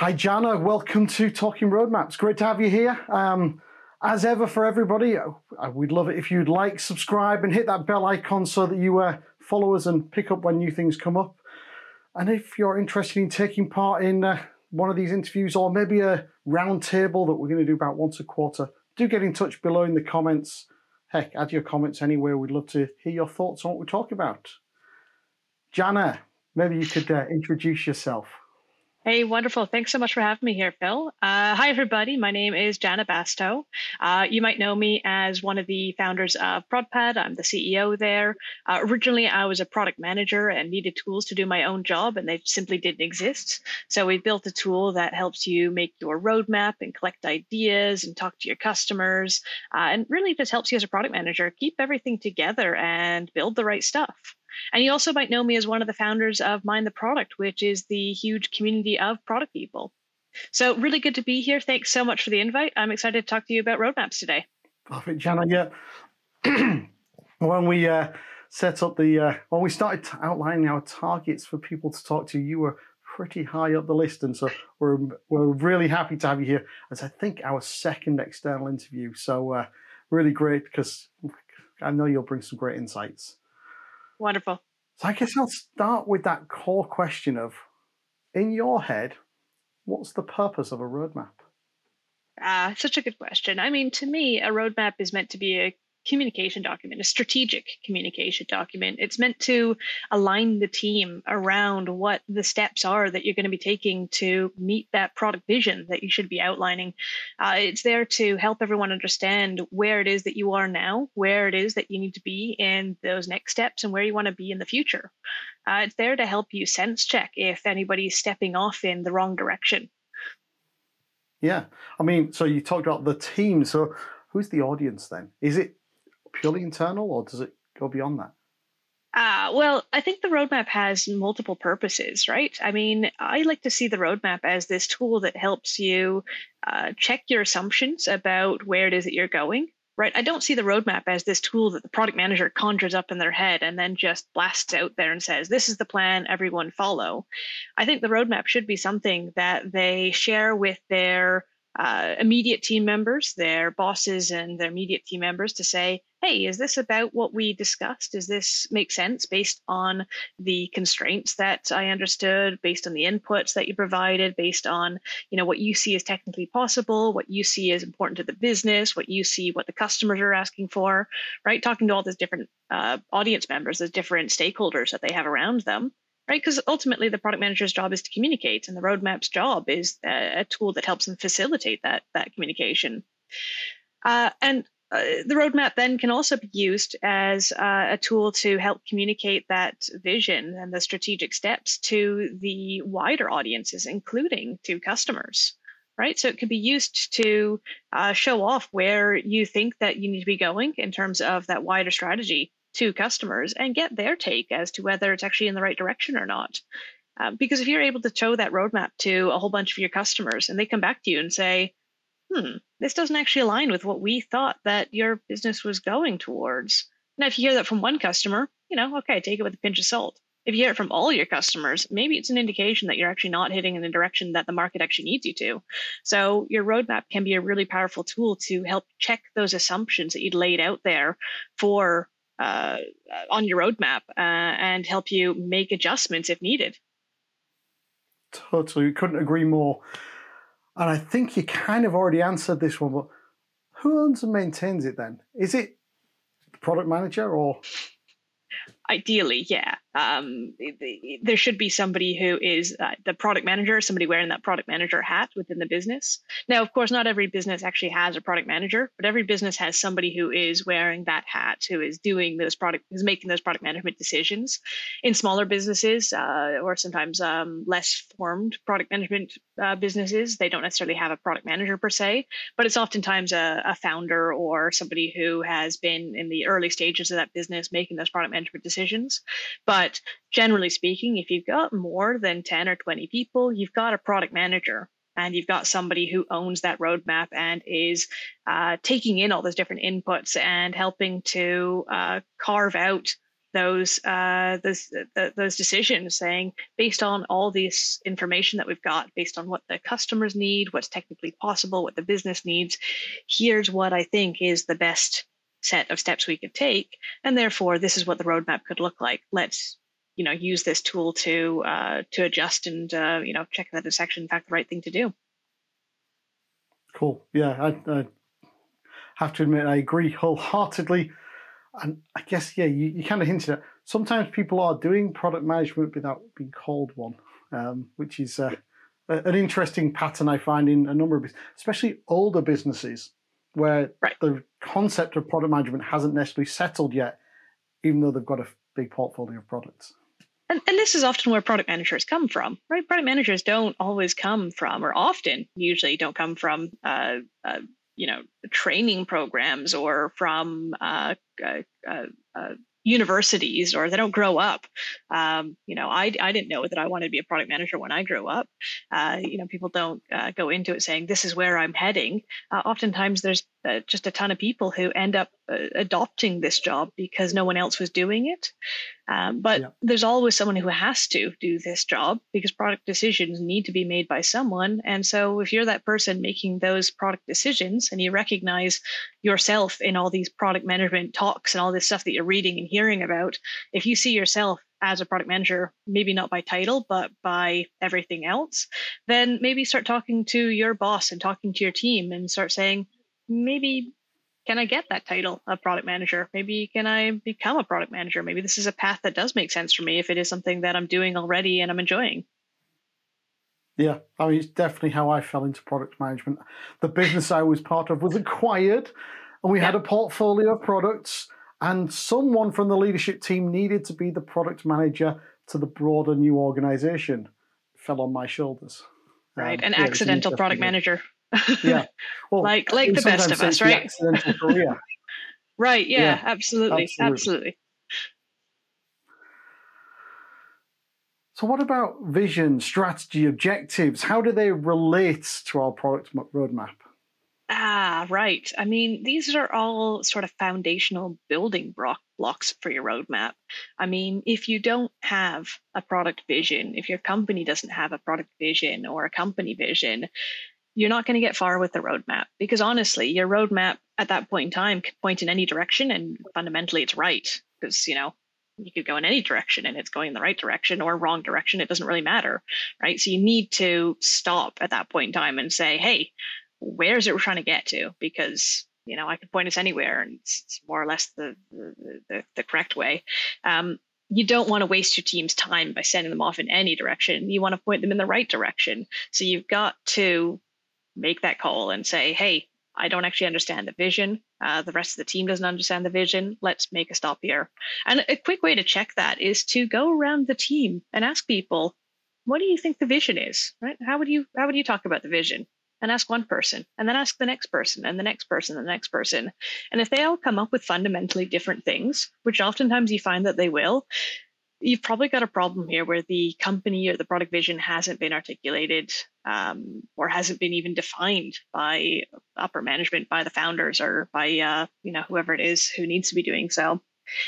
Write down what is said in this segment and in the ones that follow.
Hi, Janna. Welcome to Talking Roadmaps. Great to have you here. Um, as ever, for everybody, uh, we'd love it if you'd like, subscribe, and hit that bell icon so that you uh, follow us and pick up when new things come up. And if you're interested in taking part in uh, one of these interviews or maybe a round table that we're going to do about once a quarter, do get in touch below in the comments. Heck, add your comments anywhere. We'd love to hear your thoughts on what we talk about. Janna, maybe you could uh, introduce yourself. Hey, wonderful. Thanks so much for having me here, Phil. Uh, hi, everybody. My name is Janna Bastow. Uh, you might know me as one of the founders of ProdPad. I'm the CEO there. Uh, originally, I was a product manager and needed tools to do my own job, and they simply didn't exist. So we built a tool that helps you make your roadmap and collect ideas and talk to your customers, uh, and really just helps you as a product manager keep everything together and build the right stuff. And you also might know me as one of the founders of Mind the Product, which is the huge community of product people. So, really good to be here. Thanks so much for the invite. I'm excited to talk to you about roadmaps today. Perfect, Janna. Yeah. when we uh, set up the, uh, when we started outlining our targets for people to talk to, you were pretty high up the list. And so we're, we're really happy to have you here as I think our second external interview. So, uh, really great because I know you'll bring some great insights. Wonderful. So I guess I'll start with that core question of in your head, what's the purpose of a roadmap? Ah, uh, such a good question. I mean, to me, a roadmap is meant to be a communication document, a strategic communication document. It's meant to align the team around what the steps are that you're going to be taking to meet that product vision that you should be outlining. Uh, it's there to help everyone understand where it is that you are now, where it is that you need to be in those next steps, and where you want to be in the future. Uh, it's there to help you sense check if anybody's stepping off in the wrong direction. Yeah. I mean, so you talked about the team. So who's the audience then? Is it purely internal, or does it go beyond that? Uh, well, I think the roadmap has multiple purposes, right? I mean, I like to see the roadmap as this tool that helps you uh, check your assumptions about where it is that you're going, right? I don't see the roadmap as this tool that the product manager conjures up in their head and then just blasts out there and says, this is the plan, everyone follow. I think the roadmap should be something that they share with their uh, immediate team members, their bosses, and their immediate team members to say, hey, is this about what we discussed? Does this make sense based on the constraints that I understood, based on the inputs that you provided, based on you know what you see as technically possible, what you see as important to the business, what you see what the customers are asking for, right? Talking to all those different uh, audience members, those different stakeholders that they have around them right? Because ultimately, the product manager's job is to communicate, and the roadmap's job is a, a tool that helps them facilitate that that communication. Uh, and uh, the roadmap then can also be used as uh, a tool to help communicate that vision and the strategic steps to the wider audiences, including to customers. Right, so it can be used to uh, show off where you think that you need to be going in terms of that wider strategy to customers and get their take as to whether it's actually in the right direction or not. Um, because if you're able to show that roadmap to a whole bunch of your customers and they come back to you and say, hmm, this doesn't actually align with what we thought that your business was going towards. Now, if you hear that from one customer, you know, okay, take it with a pinch of salt. If you hear it from all your customers, maybe it's an indication that you're actually not hitting in the direction that the market actually needs you to. So your roadmap can be a really powerful tool to help check those assumptions that you'd laid out there for uh, on your roadmap uh, and help you make adjustments if needed. Totally, couldn't agree more. And I think you kind of already answered this one, but who owns and maintains it then? Is it the product manager or? Ideally, yeah um, there should be somebody who is uh, the product manager, somebody wearing that product manager hat within the business. Now, of course, not every business actually has a product manager, but every business has somebody who is wearing that hat, who is doing those product, who's making those product management decisions. In smaller businesses, uh, or sometimes um, less formed product management uh, businesses, they don't necessarily have a product manager per se, but it's oftentimes a, a founder or somebody who has been in the early stages of that business making those product management decisions. But but generally speaking, if you've got more than 10 or 20 people, you've got a product manager and you've got somebody who owns that roadmap and is uh, taking in all those different inputs and helping to uh, carve out those uh, those those decisions, saying based on all this information that we've got, based on what the customers need, what's technically possible, what the business needs, here's what I think is the best set of steps we could take, and therefore this is what the roadmap could look like. Let's you know use this tool to uh, to adjust and uh, you know check that it's actually in fact the right thing to do. Cool. Yeah, I, I have to admit I agree wholeheartedly. And I guess yeah, you, you kind of hinted at sometimes people are doing product management without being called one, um, which is uh, an interesting pattern I find in a number of, especially older businesses where right. the concept of product management hasn't necessarily settled yet, even though they've got a big portfolio of products. And, and this is often where product managers come from, right? Product managers don't always come from, or often usually don't come from, uh, uh, you know, training programs or from uh, uh, uh, uh universities or they don't grow up. Um, you know, I, I didn't know that I wanted to be a product manager when I grew up. Uh, you know, people don't uh, go into it saying, this is where I'm heading. Uh, oftentimes there's uh, just a ton of people who end up uh, adopting this job because no one else was doing it. Um, but yeah. there's always someone who has to do this job because product decisions need to be made by someone. And so if you're that person making those product decisions and you recognize yourself in all these product management talks and all this stuff that you're reading and hearing about, if you see yourself as a product manager, maybe not by title, but by everything else, then maybe start talking to your boss and talking to your team and start saying, maybe can I get that title of product manager? Maybe can I become a product manager? Maybe this is a path that does make sense for me if it is something that I'm doing already and I'm enjoying. Yeah, I mean, it's definitely how I fell into product management. The business I was part of was acquired, and we had a portfolio of products, and someone from the leadership team needed to be the product manager to the broader new organization. It fell on my shoulders. Right, um, an yeah, accidental product manager yeah. Well, like like the best of us, right? right. Yeah, yeah absolutely, absolutely. Absolutely. So, what about vision, strategy, objectives? How do they relate to our product roadmap? Ah, right. I mean, these are all sort of foundational building blocks for your roadmap. I mean, if you don't have a product vision, if your company doesn't have a product vision or a company vision, you're not going to get far with the roadmap because honestly, your roadmap at that point in time could point in any direction and fundamentally it's right because, you know, you could go in any direction and it's going in the right direction or wrong direction. It doesn't really matter. Right. So you need to stop at that point in time and say, hey, where's it we're trying to get to? Because you know, I could point us anywhere, and it's, it's more or less the the, the, the correct way. Um, you don't want to waste your team's time by sending them off in any direction. You want to point them in the right direction. So you've got to make that call and say, hey, I don't actually understand the vision. Uh, the rest of the team doesn't understand the vision. Let's make a stop here. And a quick way to check that is to go around the team and ask people, what do you think the vision is? Right? How would you how would you talk about the vision? And ask one person, and then ask the next person, and the next person, and the next person. And if they all come up with fundamentally different things, which oftentimes you find that they will, you've probably got a problem here where the company or the product vision hasn't been articulated um, or hasn't been even defined by upper management, by the founders, or by uh, you know whoever it is who needs to be doing so.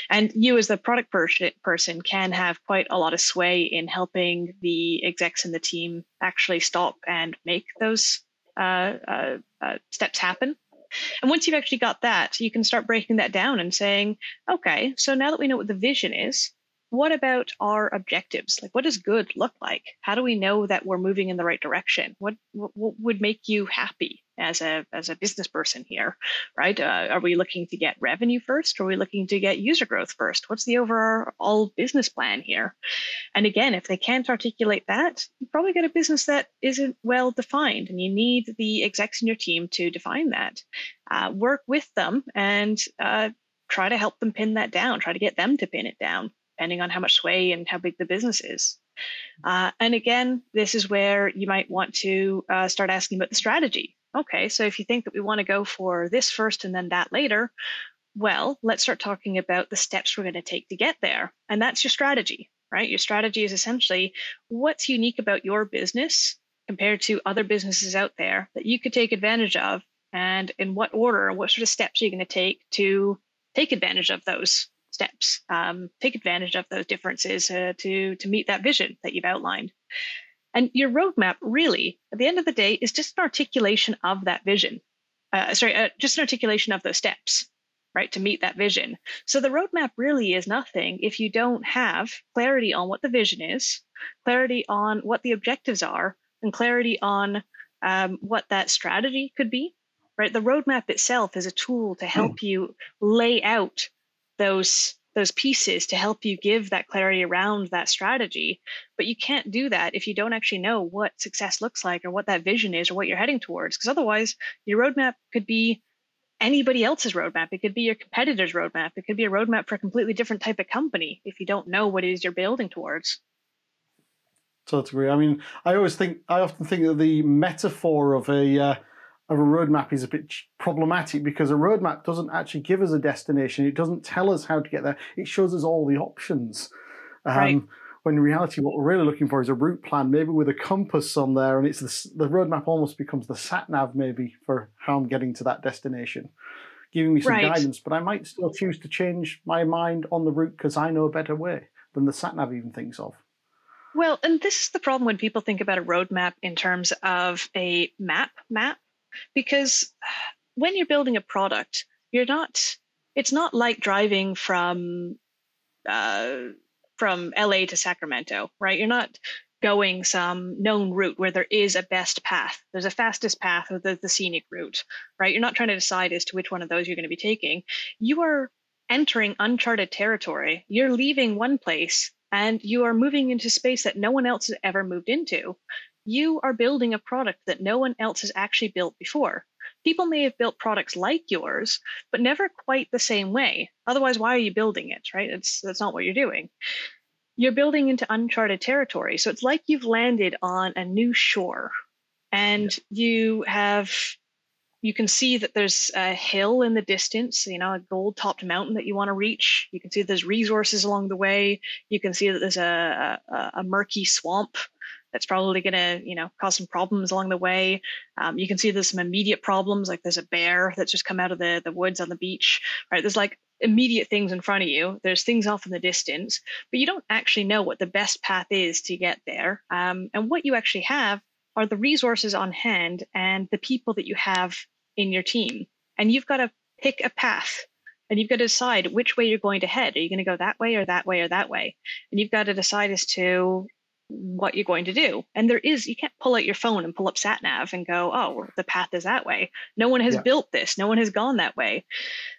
And you, as the product person, can have quite a lot of sway in helping the execs and the team actually stop and make those uh, uh, uh steps happen. And once you've actually got that, you can start breaking that down and saying, okay, so now that we know what the vision is, what about our objectives? Like, what does good look like? How do we know that we're moving in the right direction? What, what, would make you happy as a as a business person here, right? Uh, are we looking to get revenue first, are we looking to get user growth first? What's the overall business plan here? And again, if they can't articulate that, you probably got a business that isn't well defined, and you need the execs in your team to define that. Uh, work with them and uh, try to help them pin that down. Try to get them to pin it down depending on how much sway and how big the business is. Uh, and again, this is where you might want to uh, start asking about the strategy. Okay, so if you think that we want to go for this first and then that later, well, let's start talking about the steps we're going to take to get there. And that's your strategy, right? Your strategy is essentially what's unique about your business compared to other businesses out there that you could take advantage of, and in what order, what sort of steps are you going to take to take advantage of those steps. Um, take advantage of those differences uh, to to meet that vision that you've outlined. And your roadmap, really, at the end of the day, is just an articulation of that vision. Uh, sorry, uh, just an articulation of those steps, right, to meet that vision. So the roadmap really is nothing if you don't have clarity on what the vision is, clarity on what the objectives are, and clarity on um, what that strategy could be. Right, the roadmap itself is a tool to help mm. you lay out those those pieces to help you give that clarity around that strategy. But you can't do that if you don't actually know what success looks like or what that vision is or what you're heading towards. Because otherwise, your roadmap could be anybody else's roadmap. It could be your competitor's roadmap. It could be a roadmap for a completely different type of company if you don't know what it is you're building towards. Totally. I mean, I always think, I often think that the metaphor of a uh, of a roadmap is a bit problematic because a roadmap doesn't actually give us a destination. It doesn't tell us how to get there. It shows us all the options. Um, right. When in reality, what we're really looking for is a route plan, maybe with a compass on there, and it's the, the roadmap almost becomes the sat nav maybe for how I'm getting to that destination, giving me some right. guidance. But I might still choose to change my mind on the route because I know a better way than the sat nav even thinks of. Well, and this is the problem when people think about a roadmap in terms of a map map because when you're building a product, you're not. It's not like driving from uh, from LA to Sacramento, right? You're not going some known route where there is a best path. There's a fastest path or there's the scenic route, right? You're not trying to decide as to which one of those you're going to be taking. You are entering uncharted territory. You're leaving one place and you are moving into space that no one else has ever moved into you are building a product that no one else has actually built before. People may have built products like yours, but never quite the same way. Otherwise, why are you building it, right? It's that's not what you're doing. You're building into uncharted territory. So it's like you've landed on a new shore and you have you can see that there's a hill in the distance, you know, a gold topped mountain that you want to reach. You can see there's resources along the way. You can see that there's a, a, a murky swamp that's probably going to you know cause some problems along the way. Um, you can see there's some immediate problems like there's a bear that's just come out of the, the woods on the beach right? There's like immediate things in front of you. There's things off in the distance but you don't actually know what the best path is to get there. Um, and what you actually have are the resources on hand and the people that you have in your team. And you've got to pick a path and you've got to decide which way you're going to head. Are you going to go that way or that way or that way? And you've got to decide as to what you're going to do. And there is, you can't pull out your phone and pull up SatNav and go, oh, the path is that way. No one has yeah. built this, no one has gone that way.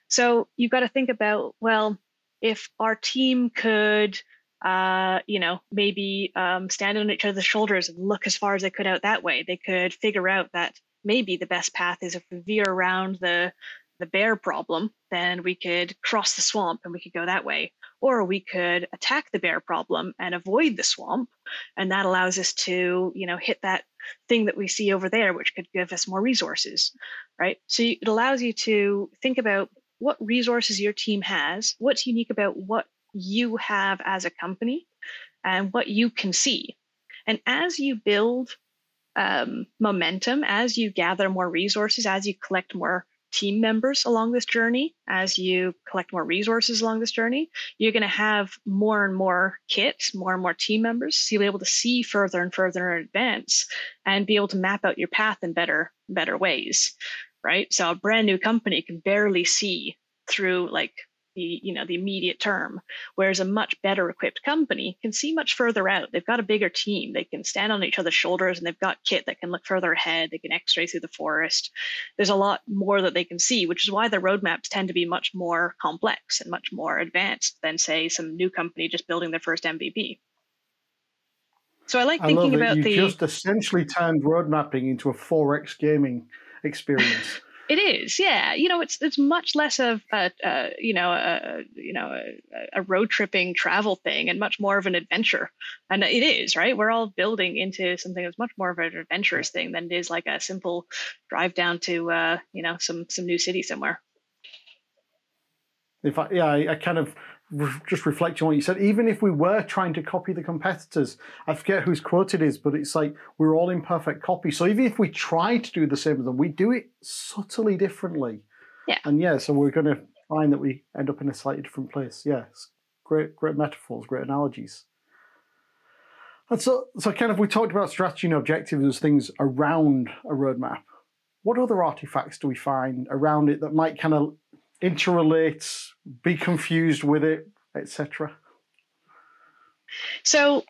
So you've got to think about, well, if our team could, uh, you know, maybe um, stand on each other's shoulders and look as far as they could out that way, they could figure out that maybe the best path is if we veer around the the bear problem, then we could cross the swamp and we could go that way. Or we could attack the bear problem and avoid the swamp. And that allows us to, you know, hit that thing that we see over there, which could give us more resources, right? So it allows you to think about what resources your team has, what's unique about what you have as a company, and what you can see. And as you build um, momentum, as you gather more resources, as you collect more team members along this journey, as you collect more resources along this journey, you're going to have more and more kits, more and more team members. So you'll be able to see further and further in advance and be able to map out your path in better, better ways. Right. So a brand new company can barely see through like the you know the immediate term whereas a much better equipped company can see much further out. They've got a bigger team. They can stand on each other's shoulders and they've got kit that can look further ahead. They can x-ray through the forest. There's a lot more that they can see which is why their roadmaps tend to be much more complex and much more advanced than say some new company just building their first mvp so i like I thinking about you the just essentially turned road mapping into a 4x gaming experience It is, yeah. You know, it's it's much less of a, a you know a you know a, a, road tripping travel thing, and much more of an adventure. And it is right. We're all building into something that's much more of an adventurous thing than it is like a simple drive down to uh, you know some some new city somewhere. If I, yeah, I, I kind of just reflecting on what you said, even if we were trying to copy the competitors, I forget whose quote it is, but it's like we're all imperfect copies. So even if we try to do the same as them, we do it subtly differently. Yeah. And yeah, so we're going to find that we end up in a slightly different place. Yes, great, great metaphors, great analogies. And so, so kind of we talked about strategy and objectives as things around a roadmap. What other artifacts do we find around it that might kind of interrelate, be confused with it, etc.? So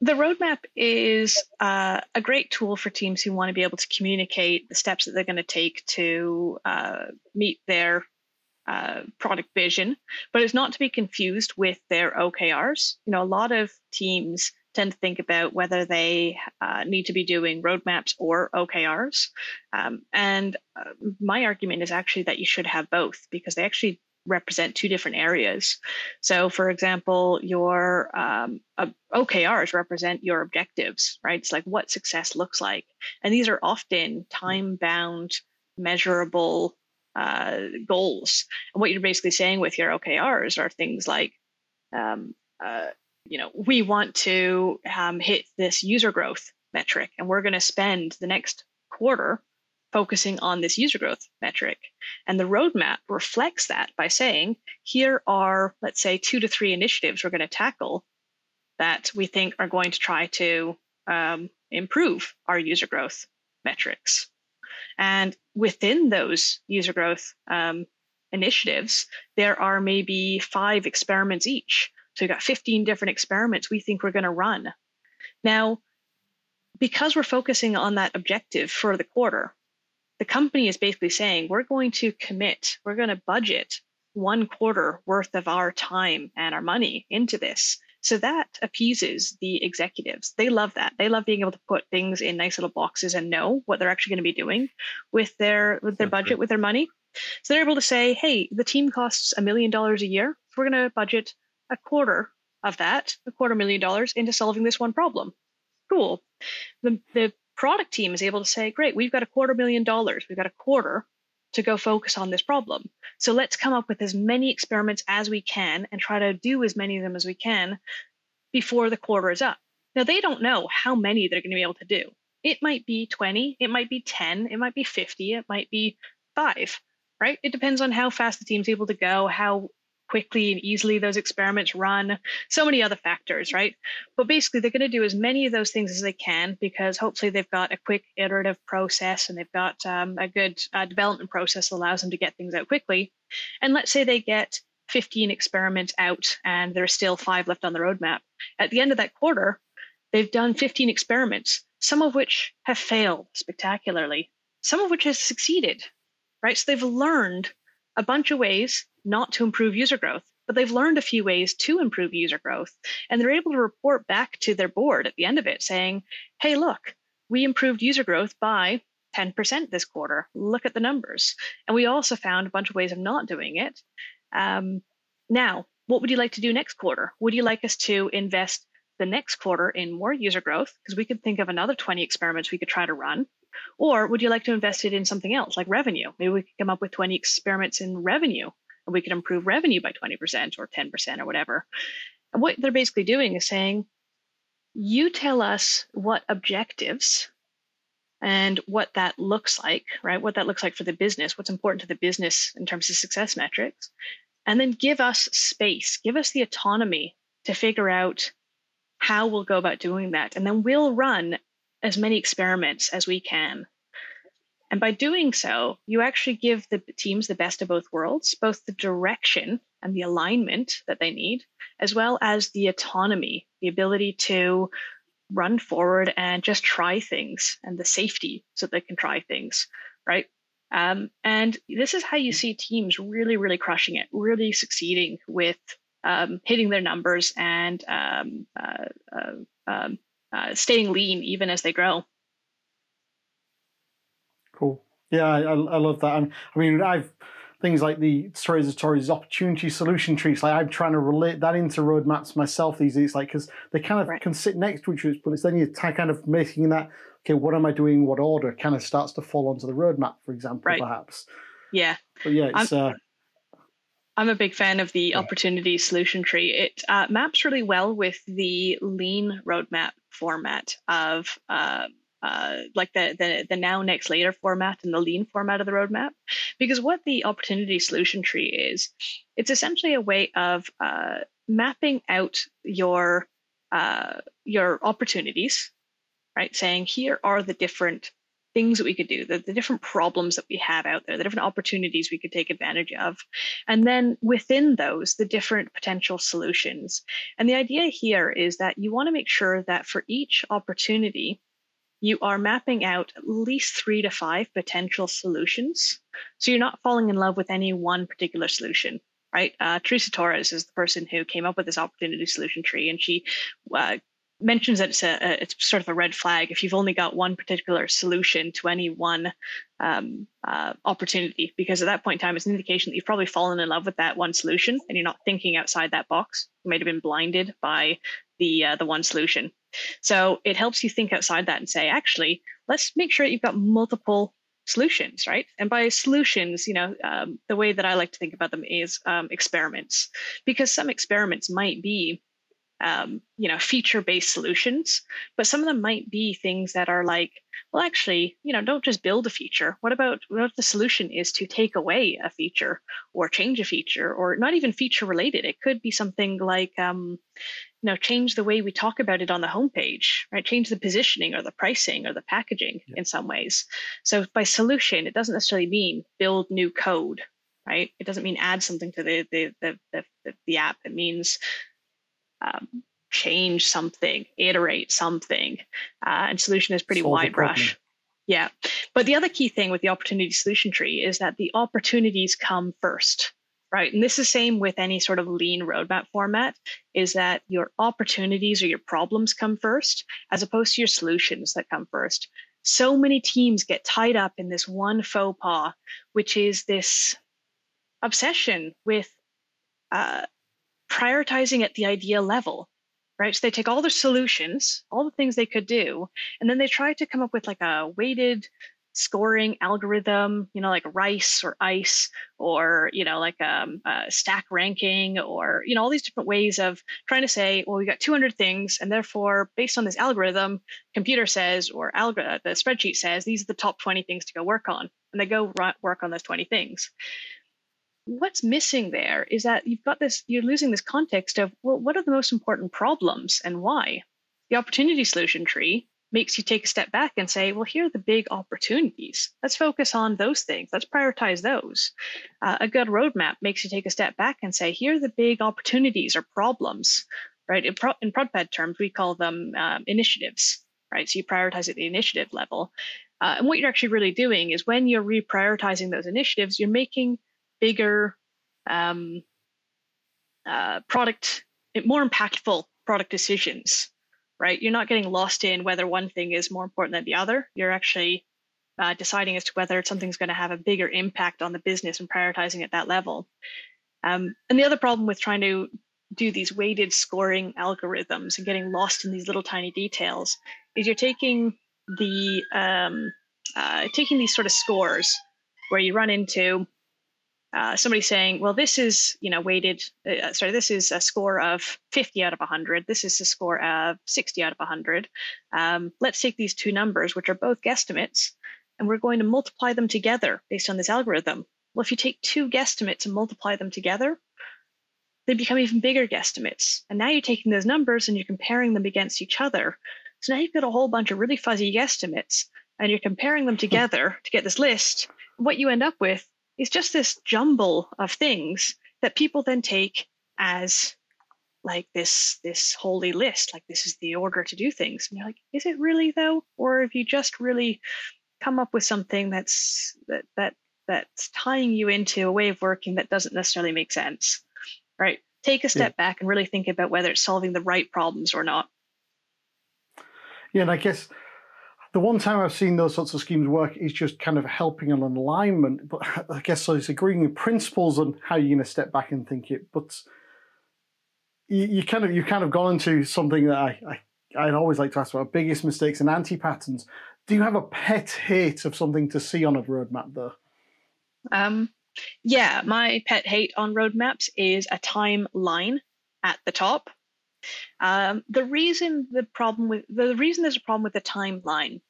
the roadmap is uh, a great tool for teams who want to be able to communicate the steps that they're going to take to uh, meet their uh, product vision, but it's not to be confused with their OKRs. You know, a lot of teams tend to think about whether they uh, need to be doing roadmaps or OKRs. Um, and uh, my argument is actually that you should have both because they actually represent two different areas. So, for example, your um, OKRs represent your objectives, right? It's like what success looks like. And these are often time bound, measurable uh, goals. And what you're basically saying with your OKRs are things like, um, uh, you know, we want to um, hit this user growth metric, and we're going to spend the next quarter focusing on this user growth metric. And the roadmap reflects that by saying, here are, let's say, two to three initiatives we're going to tackle that we think are going to try to um, improve our user growth metrics. And within those user growth um, initiatives, there are maybe five experiments each. So we've got 15 different experiments we think we're going to run. Now, because we're focusing on that objective for the quarter, the company is basically saying we're going to commit, we're going to budget one quarter worth of our time and our money into this. So that appeases the executives. They love that. They love being able to put things in nice little boxes and know what they're actually going to be doing with their with their That's budget, with their money. So they're able to say, hey, the team costs a million dollars a year. So we're going to budget a quarter of that, a quarter million dollars, into solving this one problem. Cool. The, the product team is able to say, great, we've got a quarter million dollars, we've got a quarter to go focus on this problem. So let's come up with as many experiments as we can and try to do as many of them as we can before the quarter is up. Now, they don't know how many they're going to be able to do. It might be 20, it might be 10, it might be 50, it might be five, right? It depends on how fast the team's able to go, how quickly and easily those experiments run, so many other factors, right? But basically, they're going to do as many of those things as they can because hopefully they've got a quick iterative process and they've got um, a good uh, development process that allows them to get things out quickly. And let's say they get 15 experiments out and there's still five left on the roadmap. At the end of that quarter, they've done 15 experiments, some of which have failed spectacularly, some of which has succeeded, right? So they've learned a bunch of ways not to improve user growth, but they've learned a few ways to improve user growth. And they're able to report back to their board at the end of it saying, hey, look, we improved user growth by 10% this quarter. Look at the numbers. And we also found a bunch of ways of not doing it. Um, now, what would you like to do next quarter? Would you like us to invest the next quarter in more user growth? Because we could think of another 20 experiments we could try to run. Or would you like to invest it in something else like revenue? Maybe we could come up with 20 experiments in revenue we could improve revenue by 20% or 10% or whatever. And what they're basically doing is saying, you tell us what objectives and what that looks like, right? What that looks like for the business, what's important to the business in terms of success metrics. And then give us space, give us the autonomy to figure out how we'll go about doing that. And then we'll run as many experiments as we can and by doing so, you actually give the teams the best of both worlds, both the direction and the alignment that they need, as well as the autonomy, the ability to run forward and just try things and the safety so they can try things, right? Um, and this is how you see teams really, really crushing it, really succeeding with um, hitting their numbers and um, uh, uh, um, uh, staying lean even as they grow. Cool. Yeah, I, I love that. I'm, I mean, I've things like the stories of stories opportunity solution trees. Like I'm trying to relate that into roadmaps myself these days, like because they kind of right. can sit next to each other, but it's then you're kind of making that okay, what am I doing? What order kind of starts to fall onto the roadmap, for example, right. perhaps. Yeah. But yeah, it's. I'm, uh, I'm a big fan of the yeah. opportunity solution tree. It uh, maps really well with the lean roadmap format of uh, uh, like the, the the now next later format and the lean format of the roadmap. Because what the opportunity solution tree is it's essentially a way of uh, mapping out your uh, your opportunities right? Saying here are the different things that we could do the, the different problems that we have out there the different opportunities we could take advantage of. And then within those the different potential solutions. And the idea here is that you want to make sure that for each opportunity you are mapping out at least three to five potential solutions. So you're not falling in love with any one particular solution, right? Uh, Teresa Torres is the person who came up with this opportunity solution tree, and she uh, mentions that it's a, a, it's sort of a red flag if you've only got one particular solution to any one um, uh, opportunity, because at that point in time, it's an indication that you've probably fallen in love with that one solution, and you're not thinking outside that box. You might have been blinded by the uh, the one solution. So it helps you think outside that and say, actually, let's make sure you've got multiple solutions, right? And by solutions, you know, um, the way that I like to think about them is um, experiments, because some experiments might be, um, you know, feature-based solutions, but some of them might be things that are like, well, actually, you know, don't just build a feature. What about what if the solution is to take away a feature or change a feature, or not even feature related? It could be something like, know change the way we talk about it on the homepage right? Change the positioning or the pricing or the packaging yeah. in some ways. So by solution it doesn't necessarily mean build new code right? It doesn't mean add something to the the the, the, the app. It means um, change something iterate something. Uh, and solution is pretty Solve wide brush. yeah. But the other key thing with the opportunity solution tree is that the opportunities come first right? And this is same with any sort of lean roadmap format is that your opportunities or your problems come first as opposed to your solutions that come first. So many teams get tied up in this one faux pas, which is this obsession with uh, prioritizing at the idea level, right? So they take all their solutions, all the things they could do, and then they try to come up with like a weighted scoring algorithm, you know, like RICE or ICE, or you know, like um, stack ranking, or you know, all these different ways of trying to say, well, we got 200 things, and therefore, based on this algorithm, computer says, or algorithm, the spreadsheet says, these are the top 20 things to go work on, and they go work on those 20 things. What's missing there is that you've got this, you're losing this context of, well, what are the most important problems and why? The opportunity solution tree makes you take a step back and say, well, here are the big opportunities. Let's focus on those things. Let's prioritize those. Uh, a good roadmap makes you take a step back and say, here are the big opportunities or problems, right? In, Pro- in terms, we call them um, initiatives, right? So you prioritize at the initiative level. Uh, and what you're actually really doing is when you're reprioritizing those initiatives, you're making bigger um, uh, product, more impactful product decisions right? You're not getting lost in whether one thing is more important than the other. You're actually uh, deciding as to whether something's going to have a bigger impact on the business and prioritizing at that level. Um, and the other problem with trying to do these weighted scoring algorithms and getting lost in these little tiny details is you're taking the um, uh, taking these sort of scores where you run into uh, somebody saying, well, this is, you know, weighted, uh, uh sorry, this is a score of 50 out of 100. This is a score of 60 out of 100. Um, let's take these two numbers, which are both guesstimates, and we're going to multiply them together based on this algorithm. Well, if you take two guesstimates and multiply them together, they become even bigger guesstimates. And now you're taking those numbers and you're comparing them against each other. So now you've got a whole bunch of really fuzzy guesstimates and you're comparing them together to get this list. What you end up with is just this jumble of things that people then take as like this this holy list like this is the order to do things. And you're like is it really though? Or have you just really come up with something that's that that that's tying you into a way of working that doesn't necessarily make sense? Right? Take a step yeah. back and really think about whether it's solving the right problems or not. Yeah and i guess the one time I've seen those sorts of schemes work is just kind of helping an alignment. But I guess so it's agreeing in principles on how you're going to step back and think it. But you, you kind of you've kind of gone into something that I, I I'd always like to ask about biggest mistakes and anti patterns. Do you have a pet hate of something to see on a roadmap though? Um, yeah, my pet hate on roadmaps is a timeline at the top. Um, the reason the problem with the reason there's a problem with the timeline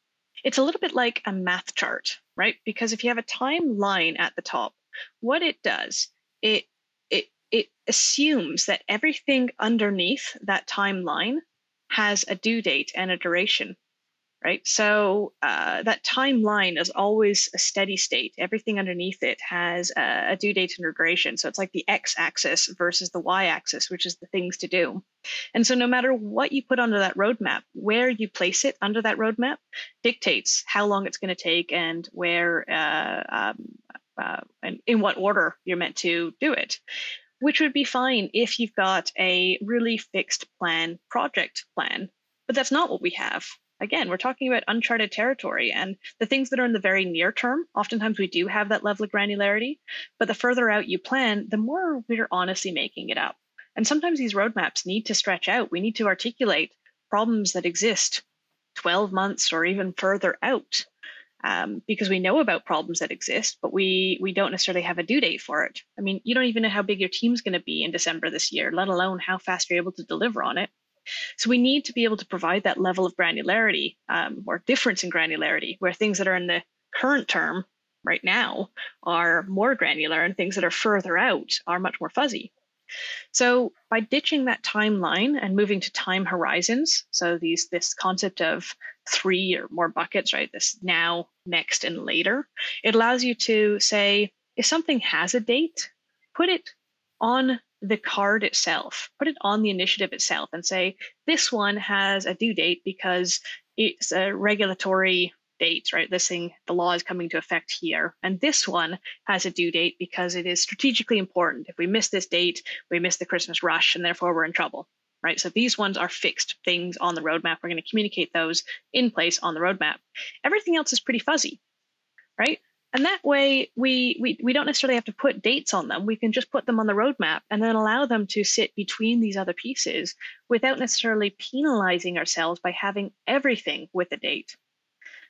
It's a little bit like a math chart, right? Because if you have a timeline at the top, what it does, it it it assumes that everything underneath that timeline has a due date and a duration right? So uh, that timeline is always a steady state. Everything underneath it has a, a due date and duration. So it's like the x-axis versus the y-axis, which is the things to do. And so no matter what you put onto that roadmap, where you place it under that roadmap dictates how long it's going to take and where uh, um, uh, and in what order you're meant to do it which would be fine if you've got a really fixed plan project plan but that's not what we have again, we're talking about uncharted territory and the things that are in the very near term. Oftentimes we do have that level of granularity, but the further out you plan, the more we're honestly making it up. And sometimes these roadmaps need to stretch out. We need to articulate problems that exist 12 months or even further out. Um, because we know about problems that exist, but we we don't necessarily have a due date for it. I mean, you don't even know how big your team's going to be in December this year, let alone how fast you're able to deliver on it. So we need to be able to provide that level of granularity um, or difference in granularity where things that are in the current term right now are more granular and things that are further out are much more fuzzy. So by ditching that timeline and moving to time horizons, so these this concept of three or more buckets, right? This now, next, and later, it allows you to say if something has a date, put it on the card itself, put it on the initiative itself and say, this one has a due date because it's a regulatory date, right? This thing, the law is coming to effect here. And this one has a due date because it is strategically important. If we miss this date, we miss the Christmas rush and therefore we're in trouble, right? So these ones are fixed things on the roadmap. We're going to communicate those in place on the roadmap. Everything else is pretty fuzzy, right? And that way, we, we, we don't necessarily have to put dates on them. We can just put them on the roadmap and then allow them to sit between these other pieces without necessarily penalizing ourselves by having everything with a date.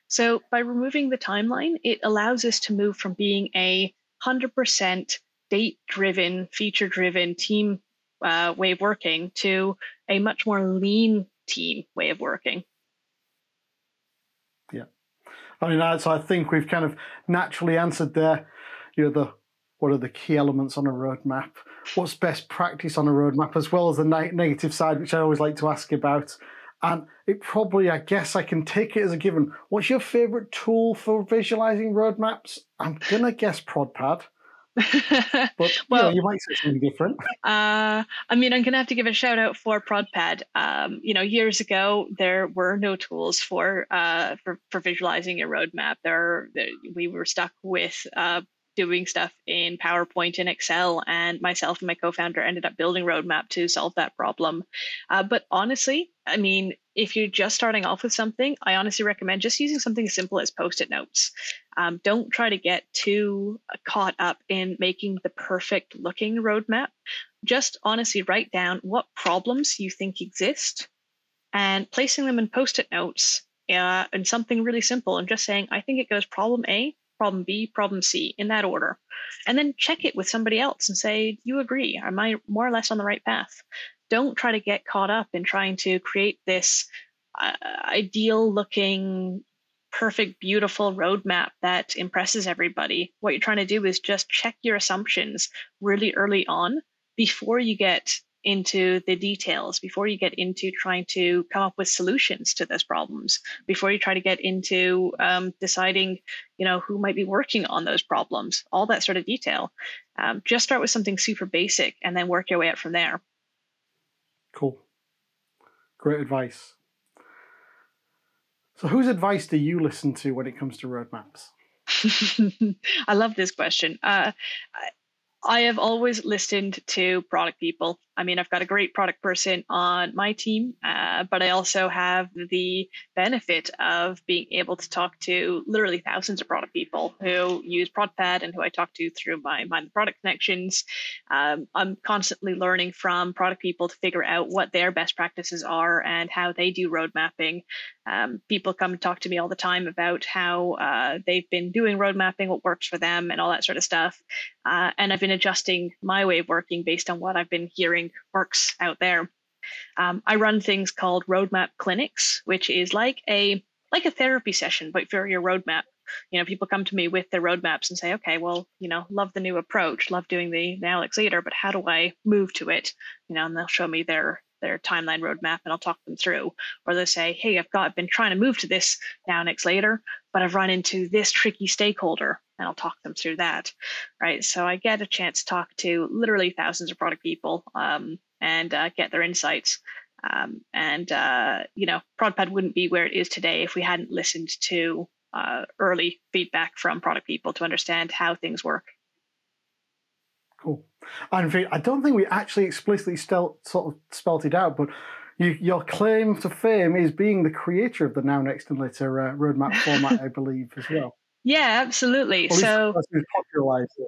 So, by removing the timeline, it allows us to move from being a 100% date driven, feature driven team uh, way of working to a much more lean team way of working. I mean, so I think we've kind of naturally answered there. You know, the what are the key elements on a roadmap? What's best practice on a roadmap, as well as the negative side, which I always like to ask about. And it probably, I guess, I can take it as a given. What's your favorite tool for visualizing roadmaps? I'm gonna guess ProdPad. but well, you, know, you might say something different. Uh, I mean, I'm going to have to give a shout out for ProdPad. Um, you know, years ago there were no tools for uh, for, for visualizing your roadmap. There, we were stuck with uh, doing stuff in PowerPoint and Excel, and myself and my co-founder ended up building Roadmap to solve that problem. Uh, but honestly, I mean, if you're just starting off with something, I honestly recommend just using something as simple as post-it notes. Um, don't try to get too caught up in making the perfect looking roadmap. Just honestly write down what problems you think exist and placing them in post-it notes uh, and something really simple and just saying, I think it goes problem A, problem B, problem C in that order. And then check it with somebody else and say, you agree? Am I more or less on the right path? Don't try to get caught up in trying to create this uh, ideal looking, perfect, beautiful roadmap that impresses everybody. What you're trying to do is just check your assumptions really early on before you get into the details before you get into trying to come up with solutions to those problems before you try to get into um, deciding you know who might be working on those problems all that sort of detail. Um, just start with something super basic and then work your way up from there. Cool. Great advice. So whose advice do you listen to when it comes to roadmaps? I love this question. Uh, I have always listened to product people. I mean, I've got a great product person on my team, uh, but I also have the benefit of being able to talk to literally thousands of product people who use ProdPad and who I talk to through my Mind the Product connections. Um, I'm constantly learning from product people to figure out what their best practices are and how they do road mapping. Um, people come and talk to me all the time about how uh, they've been doing road mapping, what works for them, and all that sort of stuff. Uh, and I've been adjusting my way of working based on what I've been hearing works out there. Um, I run things called roadmap clinics, which is like a like a therapy session, but for your roadmap. You know, people come to me with their roadmaps and say, okay, well, you know, love the new approach, love doing the, the Now Next Later, but how do I move to it? You know, and they'll show me their their timeline roadmap and I'll talk them through. Or they'll say, hey, I've got I've been trying to move to this Now Next Later, but I've run into this tricky stakeholder and I'll talk them through that. Right. So I get a chance to talk to literally thousands of product people um, and uh, get their insights. Um, and uh, you know, ProdPad wouldn't be where it is today if we hadn't listened to uh, early feedback from product people to understand how things work. Cool. And I don't think we actually explicitly sort of spelt it out, but you, your claim to fame is being the creator of the Now Next and Later uh, roadmap format, I believe, as well. Yeah, absolutely. so popularized it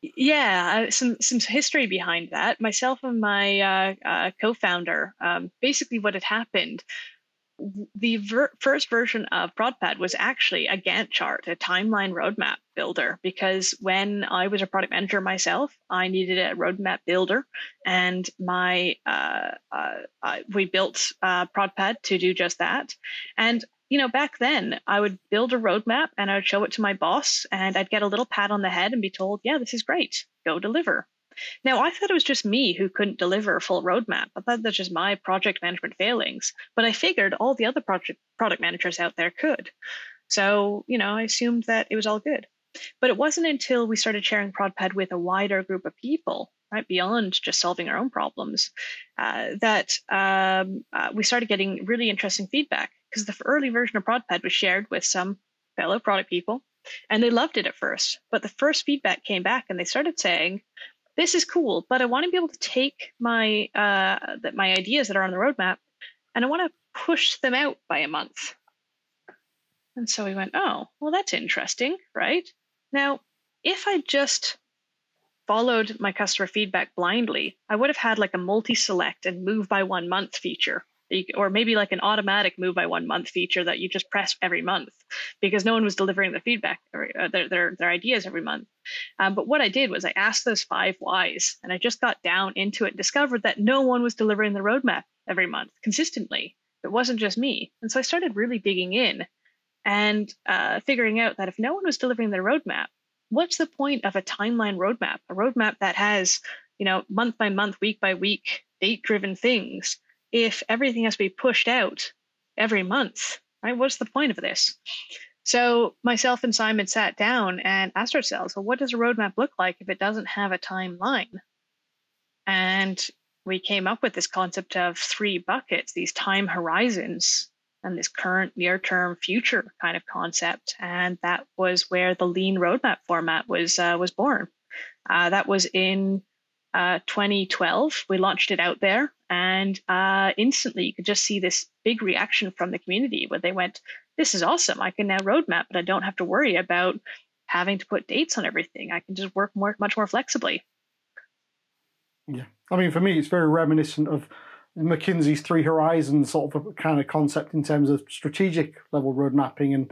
yeah, uh, some some history behind that. Myself and my uh, uh, co-founder, um, basically, what had happened. The ver- first version of ProdPad was actually a Gantt chart, a timeline roadmap builder. Because when I was a product manager myself, I needed a roadmap builder, and my uh, uh, we built ProdPad to do just that. And you know, back then I would build a roadmap and I would show it to my boss and I'd get a little pat on the head and be told, yeah, this is great, go deliver. Now, I thought it was just me who couldn't deliver a full roadmap. I thought that's just my project management failings, but I figured all the other project product managers out there could. So, you know, I assumed that it was all good. But it wasn't until we started sharing ProdPad with a wider group of people, right, beyond just solving our own problems, uh, that um, uh, we started getting really interesting feedback because the early version of ProdPad was shared with some fellow product people and they loved it at first. But the first feedback came back and they started saying, this is cool, but I want to be able to take my uh, that my ideas that are on the roadmap and I want to push them out by a month. And so we went, oh, well, that's interesting, right? Now, if I just followed my customer feedback blindly, I would have had like a multi select and move by one month feature or maybe like an automatic move by one month feature that you just press every month because no one was delivering the feedback or uh, their, their, their ideas every month. Um, but what I did was I asked those five whys and I just got down into it, discovered that no one was delivering the roadmap every month consistently. It wasn't just me. And so I started really digging in and uh, figuring out that if no one was delivering their roadmap, what's the point of a timeline roadmap, a roadmap that has, you know, month by month, week by week, date driven things if everything has to be pushed out every month, right? What's the point of this? So myself and Simon sat down and asked ourselves, well, what does a roadmap look like if it doesn't have a timeline? And we came up with this concept of three buckets, these time horizons, and this current, near term, future kind of concept. And that was where the lean roadmap format was uh, was born. Uh, that was in uh, 2012. We launched it out there, and uh, instantly you could just see this big reaction from the community where they went, This is awesome. I can now roadmap, but I don't have to worry about having to put dates on everything. I can just work more, much more flexibly. Yeah. I mean, for me, it's very reminiscent of McKinsey's Three Horizons sort of kind of concept in terms of strategic level road mapping and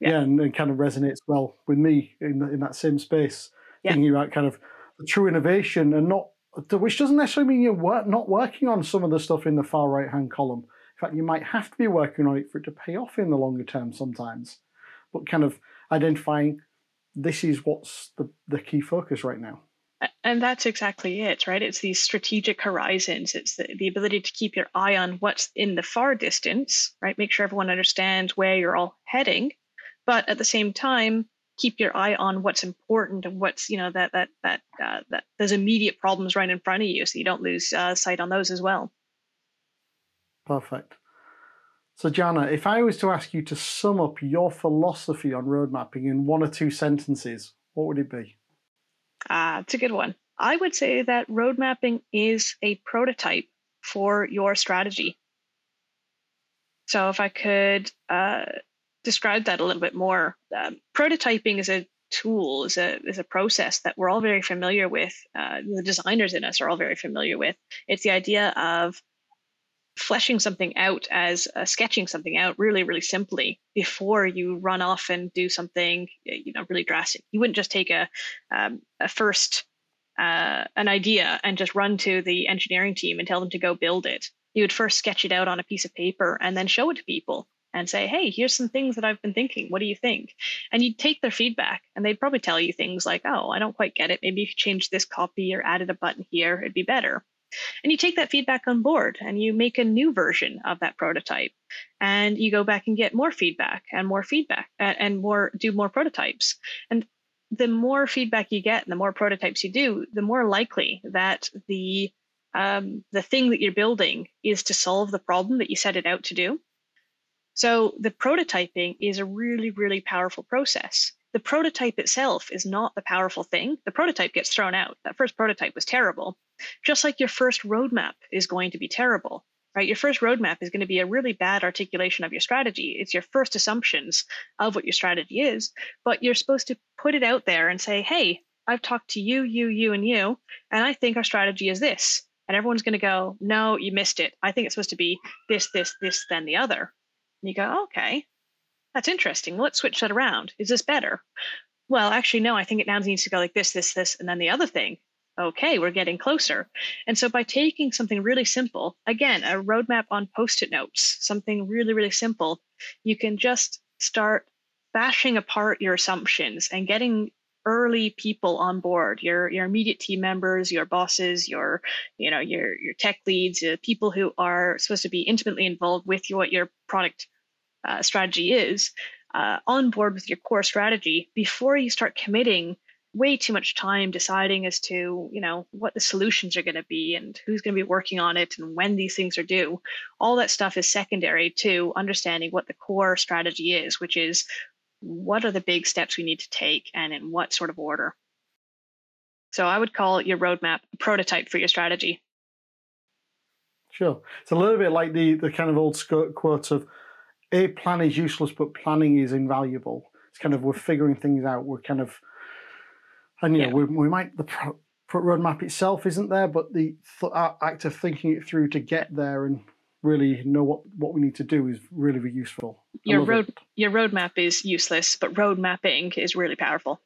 yeah, yeah and, and, kind of resonates well with me in, in that same space, yeah. thinking about kind of true innovation and not which doesn't necessarily mean you're work, not working on some of the stuff in the far right hand column. In fact, you might have to be working on it for it to pay off in the longer term sometimes. But kind of identifying this is what's the, the key focus right now. And that's exactly it, right? It's these strategic horizons. It's the, the ability to keep your eye on what's in the far distance, right? Make sure everyone understands where you're all heading. But at the same time, keep your eye on what's important and what's you know that that that uh, that there's immediate problems right in front of you, so you don't lose uh, sight on those as well. Perfect. So, Janna, if I was to ask you to sum up your philosophy on road mapping in one or two sentences, what would it be? Ah, uh, it's a good one. I would say that road mapping is a prototype for your strategy. So, if I could uh, describe that a little bit more. Um, prototyping is a tool, is a is a process that we're all very familiar with. Uh, the designers in us are all very familiar with. It's the idea of fleshing something out as uh, sketching something out really really simply before you run off and do something you know really drastic you wouldn't just take a um, a first uh, an idea and just run to the engineering team and tell them to go build it you would first sketch it out on a piece of paper and then show it to people and say, hey, here's some things that I've been thinking. What do you think? And you take their feedback and they'd probably tell you things like, oh, I don't quite get it. Maybe if you change this copy or added a button here, it'd be better. And you take that feedback on board and you make a new version of that prototype. And you go back and get more feedback and more feedback and more do more prototypes. And the more feedback you get and the more prototypes you do, the more likely that the um, the thing that you're building is to solve the problem that you set it out to do. So the prototyping is a really, really powerful process. The prototype itself is not the powerful thing. The prototype gets thrown out. That first prototype was terrible. Just like your first roadmap is going to be terrible, right? Your first roadmap is going to be a really bad articulation of your strategy. It's your first assumptions of what your strategy is, but you're supposed to put it out there and say, hey, I've talked to you, you, you, and you, and I think our strategy is this. And everyone's going to go, no, you missed it. I think it's supposed to be this, this, this, then the other. And you go, oh, okay, that's interesting. Let's switch that around. Is this better? Well, actually, no, I think it now needs to go like this, this, this, and then the other thing okay, we're getting closer. And so by taking something really simple, again, a roadmap on post it notes, something really, really simple, you can just start bashing apart your assumptions and getting early people on board your your immediate team members your bosses your you know your your tech leads uh, people who are supposed to be intimately involved with what your product uh, strategy is uh, on board with your core strategy before you start committing way too much time deciding as to you know what the solutions are going to be and who's going to be working on it and when these things are due. All that stuff is secondary to understanding what the core strategy is which is what are the big steps we need to take and in what sort of order? So i would call your roadmap a prototype for your strategy. Sure. It's a little bit like the the kind of old quote of a plan is useless but planning is invaluable. It's kind of we're figuring things out. We're kind of and you yeah. know, we, we might the pro, pro roadmap itself isn't there, but the th- act of thinking it through to get there and really know what, what we need to do is really, really useful. Your road it. your roadmap is useless, but road mapping is really powerful.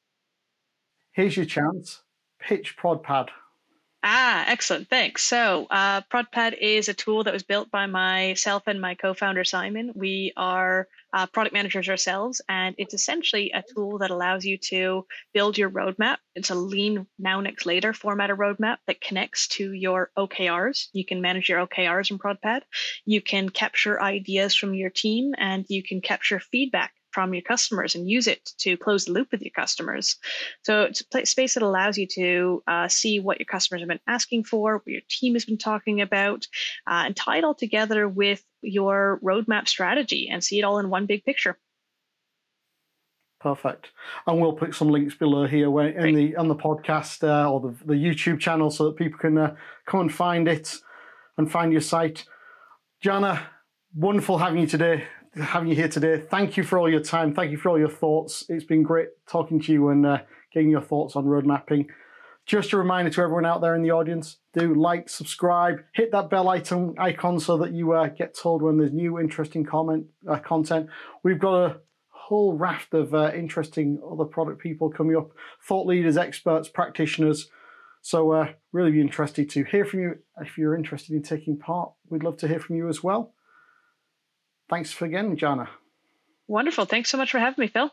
Here's your chance. Pitch ProdPad. Ah, excellent. Thanks. So, uh, ProdPad is a tool that was built by myself and my co founder, Simon. We are uh, product managers ourselves, and it's essentially a tool that allows you to build your roadmap. It's a lean now, next, later format of roadmap that connects to your OKRs. You can manage your OKRs in ProdPad. You can capture ideas from your team, and you can capture feedback from your customers and use it to close the loop with your customers. So it's a space that allows you to uh, see what your customers have been asking for, what your team has been talking about, uh, and tie it all together with your roadmap strategy and see it all in one big picture. Perfect. And we'll put some links below here where, in the on the podcast uh, or the, the YouTube channel so that people can uh, come and find it and find your site. Janna, wonderful having you today having you here today. Thank you for all your time. Thank you for all your thoughts. It's been great talking to you and uh, getting your thoughts on road mapping. Just a reminder to everyone out there in the audience: do like, subscribe, hit that bell icon icon so that you uh, get told when there's new interesting comment uh, content. We've got a whole raft of uh, interesting other product people coming up, thought leaders, experts, practitioners. So uh, really be interested to hear from you if you're interested in taking part. We'd love to hear from you as well. Thanks for again, Janna. Wonderful. Thanks so much for having me, Phil.